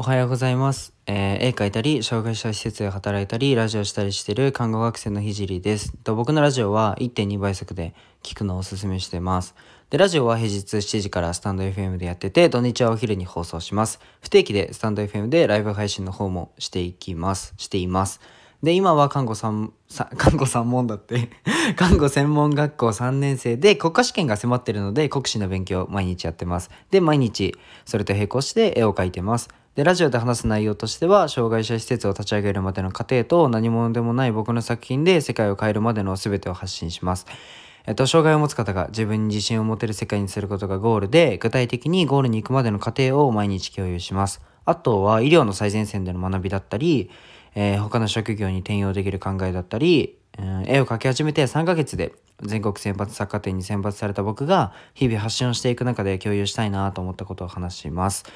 おはようございます、えー絵描いたり障害者施設で働いたりラジオしたりしている看護学生のひじりです。と僕のラジオは1.2倍速で聞くのをおすすめしてます。でラジオは平日7時からスタンド FM でやってて土日はお昼に放送します。不定期でスタンド FM でライブ配信の方もしていきます。しています。で今は看護さんさ看護三門だって。看護専門学校3年生で国家試験が迫ってるので国試の勉強を毎日やってます。で毎日それと並行して絵を描いてます。でラジオで話す内容としては障害者施設を立ち上げるまでの過程と何者でもない僕の作品で世界を変えるまでの全てを発信しますえっと、障害を持つ方が自分に自信を持てる世界にすることがゴールで、具体的にゴールに行くまでの過程を毎日共有します。あとは医療の最前線での学びだったり、えー他の職業に転用できる考えだったり、うん絵を描き始めて3ヶ月で全国選抜作家展に選抜された僕が日々発信をしていく中で共有したいなと思ったことを話します。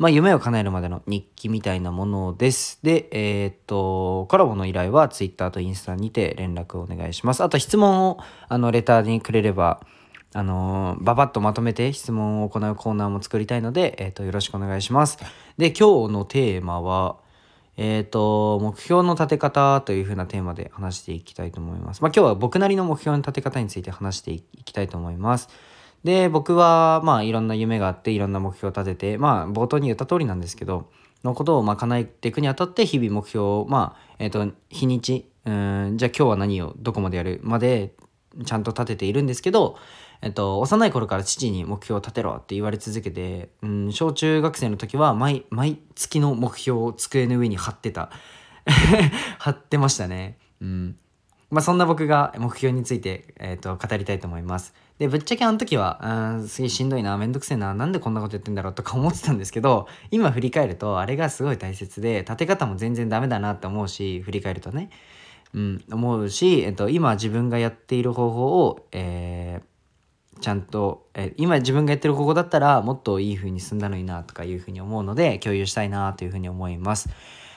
まあ、夢を叶えるまでの日記みたいなものです。で、えーっと、コラボの依頼は Twitter とインスタにて連絡をお願いします。あと質問をあのレターにくれれば、あのーババッとまとめて質問を行うコーナーも作りたいので、えーっと、よろしくお願いします。で、今日のテーマは、えー、と目標の立て方というふうなテーマで話していきたいと思います。まあ、今日は僕なりの目標の立て方について話していきたいと思います。で僕はまあいろんな夢があっていろんな目標を立ててまあ冒頭に言った通りなんですけどのことをまあ叶えていくにあたって日々目標をまあえっ、と日にちうんじゃあ今日は何をどこまでやるまでちゃんと立てているんですけど、えっと、幼い頃から父に目標を立てろって言われ続けて、うん、小中学生の時は毎毎月の目標を机の上に貼ってた。貼ってましたね。うん。まあそんな僕が目標について、えっと語りたいと思います。でぶっちゃけあの時はうんすげえしんどいなめんどくせえななんでこんなことやってんだろうとか思ってたんですけど今振り返るとあれがすごい大切で立て方も全然ダメだなって思うし振り返るとねうん、思うし、えっと、今自分がやっている方法を、えーちゃんと、えー今自分がやってる方法だったらもっといい風に進んだのになとかいう風に思うので共有したいなという風に思います。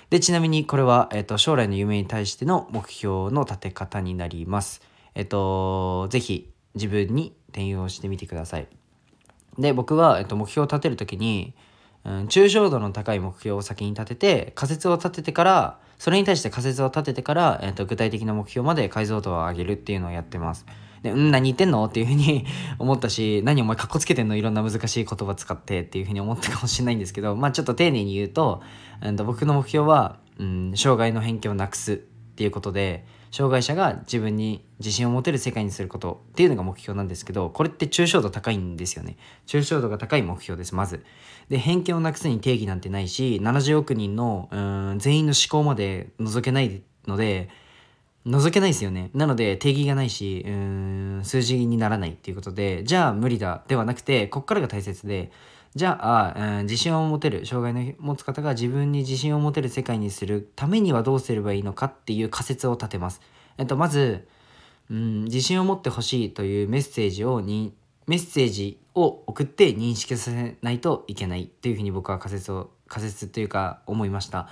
でちなみにこれは、えっと、将来の夢に対しての目標の立て方になります。えっとぜひ自分に転用してみてください。で僕は、えっと、目標を立てる時に、うん、抽象度の高い目標を先に立てて仮説を立ててからそれに対して仮説を立ててから、えっと、具体的な目標まで解像度を上げるっていうのをやってます。でうん何言ってんの？っていうふうに 思ったし何お前かっこつけてんの？いろんな難しい言葉使ってっていうふうに思ったかもしれないんですけどまあちょっと丁寧に言うと,、うん、と僕の目標は、うん、障害の偏見をなくすっていうことで障害者が自分に自信を持てる世界にすることっていうのが目標なんですけどこれって抽象度高いんですよね。抽象度が高い目標ですまず。で偏見をなくすに定義なんてないし70億人のうん全員の思考まで覗けないので覗けないですよね。なので定義がないしうん数字にならないっていうことでじゃあ無理だではなくてこっからが大切でじゃあ、うん自信を持てる障害の持つ方が自分に自信を持てる世界にするためにはどうすればいいのかっていう仮説を立てます。えっと、まず、うん、自信を持ってほしいというメッセージをにメッセージを送って認識させないといけないっていうふうに僕は仮説を仮説というか思いました。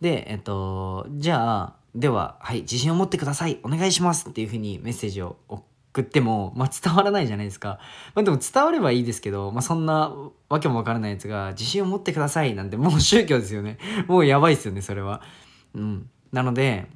で、えっと、じゃあでは、はい、自信を持ってくださいお願いしますっていうふうにメッセージを送っても、まあ、伝わらないじゃないですか。まあ、でも伝わればいいですけど、まあ、そんなわけもわからないやつが自信を持ってくださいなんてもう宗教ですよね。もうやばいですよねそれは。うん、なので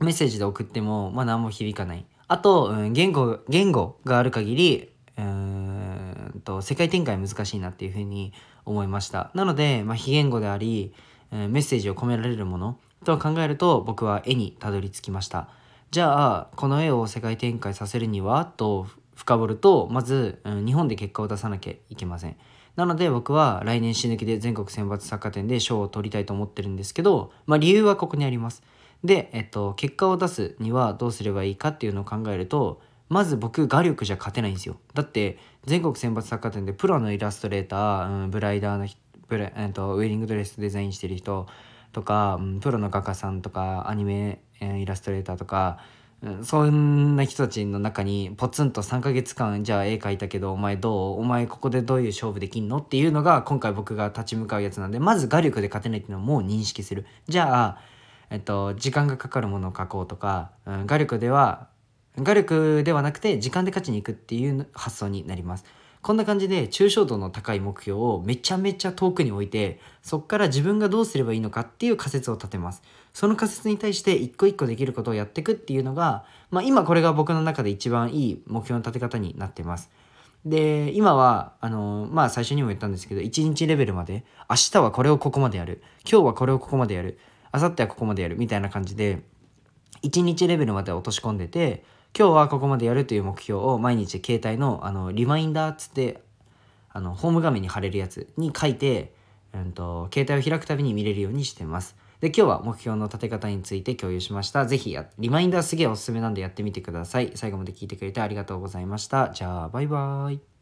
メッセージで送っても、まあ、何も響かない。あと、うん、言語言語がある限りうんと世界展開難しいなっていうふうに思いました。なので、まあ、非言語であり、えメッセージを込められるものと考えると僕は絵にたどり着きました。じゃあこの絵を世界展開させるにはと深掘るとまず、うん日本で結果を出さなきゃいけません。なので僕は来年死ぬ気で全国選抜作家展で賞を取りたいと思ってるんですけど、まあ、理由はここにあります。で、えっと、結果を出すにはどうすればいいかっていうのを考えるとまず僕画力じゃ勝てないんですよだって全国選抜作家展でプロのイラストレーター、うん、ブライダーの人ブラ、えっと、ウェディングドレスデザインしてる人とか、プロの画家さんとかアニメ、イラストレーターとか、そんな人たちの中にポツンと3ヶ月間じゃあ絵描いたけどお前どう？お前ここでどういう勝負できんの？っていうのが今回僕が立ち向かうやつなんでまず画力で勝てないっていうのをもう認識する。じゃあ、えっと、時間がかかるものを描こうとか、うん、画力では画力ではなくて時間で勝ちに行くっていう発想になります。こんな感じで抽象度の高い目標をめちゃめちゃ遠くに置いてそこから自分がどうすればいいのかっていう仮説を立てます。その仮説に対して一個一個できることをやっていくっていうのが、まあ、今これが僕の中で一番いい目標の立て方になってます。で今はあのまあ最初にも言ったんですけど1日レベルまで明日はこれをここまでやる今日はこれをここまでやる明後日はここまでやるみたいな感じで1日レベルまで落とし込んでて今日はここまでやるという目標を毎日携帯のあのリマインダーっつってあのホーム画面に貼れるやつに書いて、うんと、携帯を開くたびに見れるようにしてます。で今日は目標の立て方について共有しました。是非リマインダーすげえおすすめなんでやってみてください。最後まで聞いてくれてありがとうございました。じゃあバイバーイ。